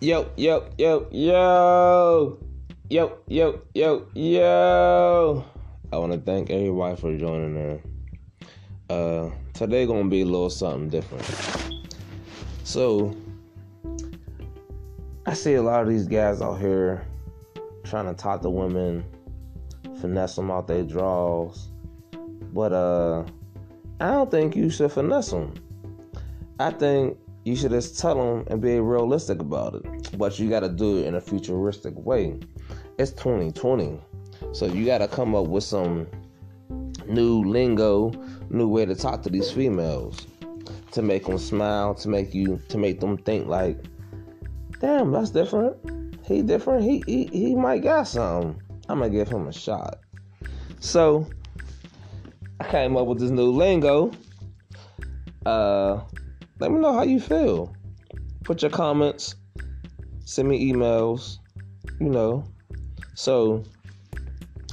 Yo, yo, yo, yo. Yo, yo, yo, yo. I want to thank everybody for joining in. Uh, today gonna be a little something different. So, I see a lot of these guys out here trying to talk to women, finesse them out their draws, but uh, I don't think you should finesse them. I think you should just tell them and be realistic about it. But you got to do it in a futuristic way. It's 2020. So you got to come up with some new lingo, new way to talk to these females to make them smile, to make you to make them think like, "Damn, that's different. He different. He he, he might got something. I'm going to give him a shot." So, I came up with this new lingo. Uh let me know how you feel. Put your comments, send me emails, you know. So,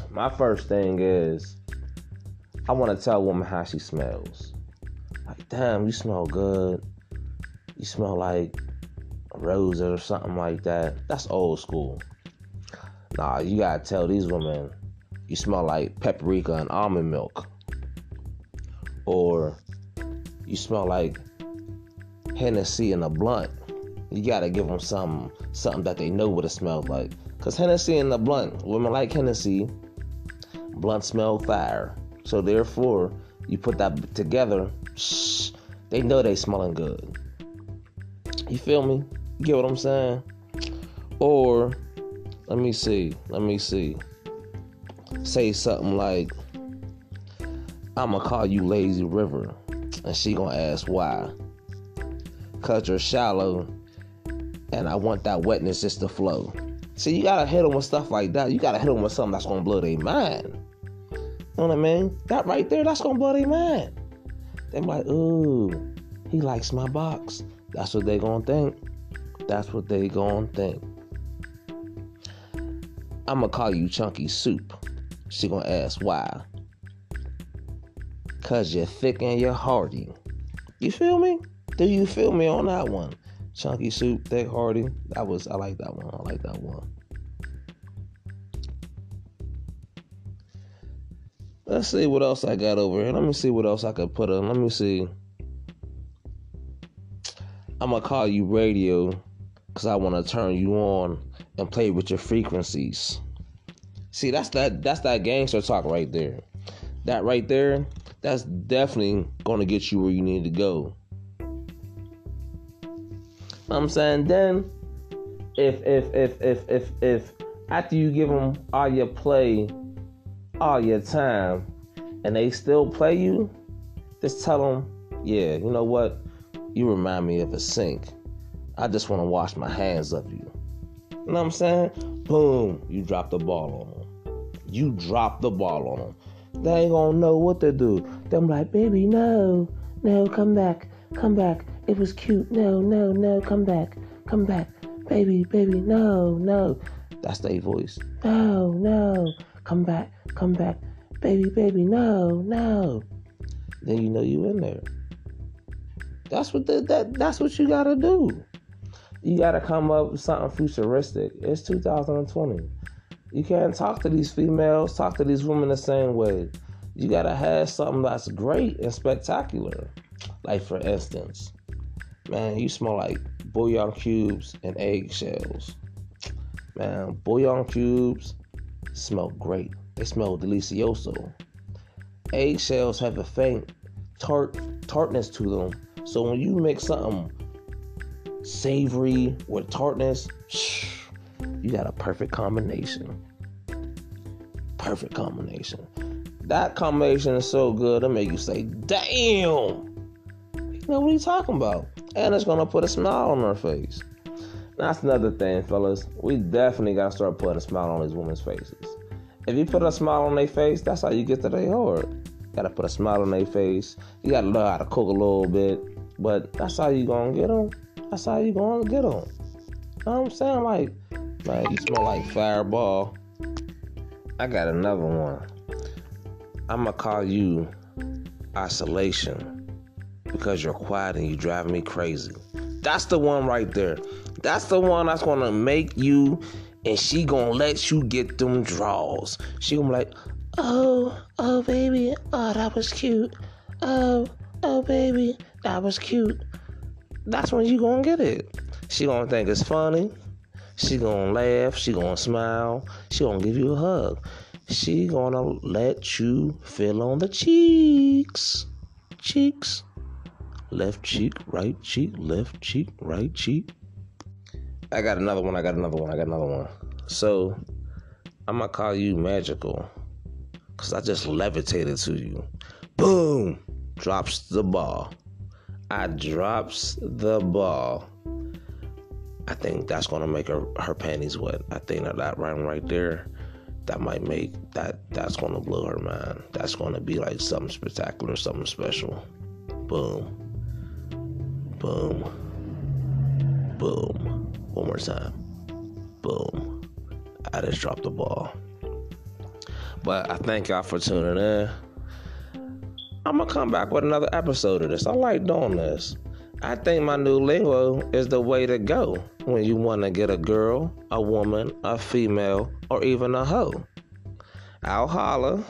my first thing is I want to tell a woman how she smells. Like, damn, you smell good. You smell like roses or something like that. That's old school. Nah, you gotta tell these women you smell like paprika and almond milk. Or you smell like Hennessy and a blunt, you gotta give them some something that they know what it smells like. Cause Hennessy and a blunt, women like Hennessy, blunt smell fire. So therefore, you put that together, shh, they know they smelling good. You feel me? You get what I'm saying? Or let me see, let me see. Say something like, I'ma call you Lazy River. And she gonna ask why because you're shallow and I want that wetness just to flow. See, you gotta hit them with stuff like that. You gotta hit them with something that's gonna blow their mind. You know what I mean? That right there, that's gonna blow their mind. They're like, ooh, he likes my box. That's what they gonna think. That's what they gonna think. I'm gonna call you Chunky Soup. She gonna ask why. Cause you're thick and you're hearty. You feel me? Do you feel me on that one? Chunky soup, thick, hearty. That was I like that one. I like that one. Let's see what else I got over here. Let me see what else I could put on. Let me see. I'm gonna call you radio because I want to turn you on and play with your frequencies. See, that's that that's that gangster talk right there. That right there, that's definitely gonna get you where you need to go. I'm saying then if if if if if if after you give them all your play, all your time, and they still play you, just tell them, yeah, you know what? You remind me of a sink. I just want to wash my hands of you. You know what I'm saying? Boom, you drop the ball on them. You drop the ball on them. They ain't gonna know what to do. Them like, baby, no, no, come back, come back. It was cute. No, no, no, come back. Come back. Baby, baby, no, no. That's their voice. No, no. Come back. Come back. Baby, baby, no, no. Then you know you in there. That's what the, that that's what you gotta do. You gotta come up with something futuristic. It's 2020. You can't talk to these females, talk to these women the same way. You gotta have something that's great and spectacular. Like for instance, Man, you smell like bouillon cubes and eggshells. Man, bouillon cubes smell great. They smell delicioso. Eggshells have a faint tart tartness to them. So when you mix something savory with tartness, you got a perfect combination. Perfect combination. That combination is so good, it make you say, "Damn!" Know what are you talking about? and it's gonna put a smile on her face. That's another thing, fellas. We definitely gotta start putting a smile on these women's faces. If you put a smile on their face, that's how you get to their heart. You gotta put a smile on their face. You gotta learn how to cook a little bit, but that's how you gonna get them. That's how you gonna get them. You know what I'm saying? Like, man, you smell like fireball. I got another one. I'ma call you isolation because you're quiet and you're driving me crazy. That's the one right there. That's the one that's gonna make you and she gonna let you get them draws. She gonna be like, oh, oh baby, oh that was cute. Oh, oh baby, that was cute. That's when you gonna get it. She gonna think it's funny. She gonna laugh. She gonna smile. She gonna give you a hug. She gonna let you feel on the cheeks, cheeks, left cheek, right cheek, left cheek, right cheek. I got another one. I got another one. I got another one. So I'm gonna call you magical, cause I just levitated to you. Boom! Drops the ball. I drops the ball. I think that's gonna make her her panties wet. I think that that rhyme right there, that might make that that's gonna blow her mind. That's gonna be like something spectacular, something special. Boom, boom, boom. One more time. Boom. I just dropped the ball. But I thank y'all for tuning in. I'm gonna come back with another episode of this. I like doing this. I think my new lingo is the way to go when you want to get a girl, a woman, a female, or even a hoe. I'll holla.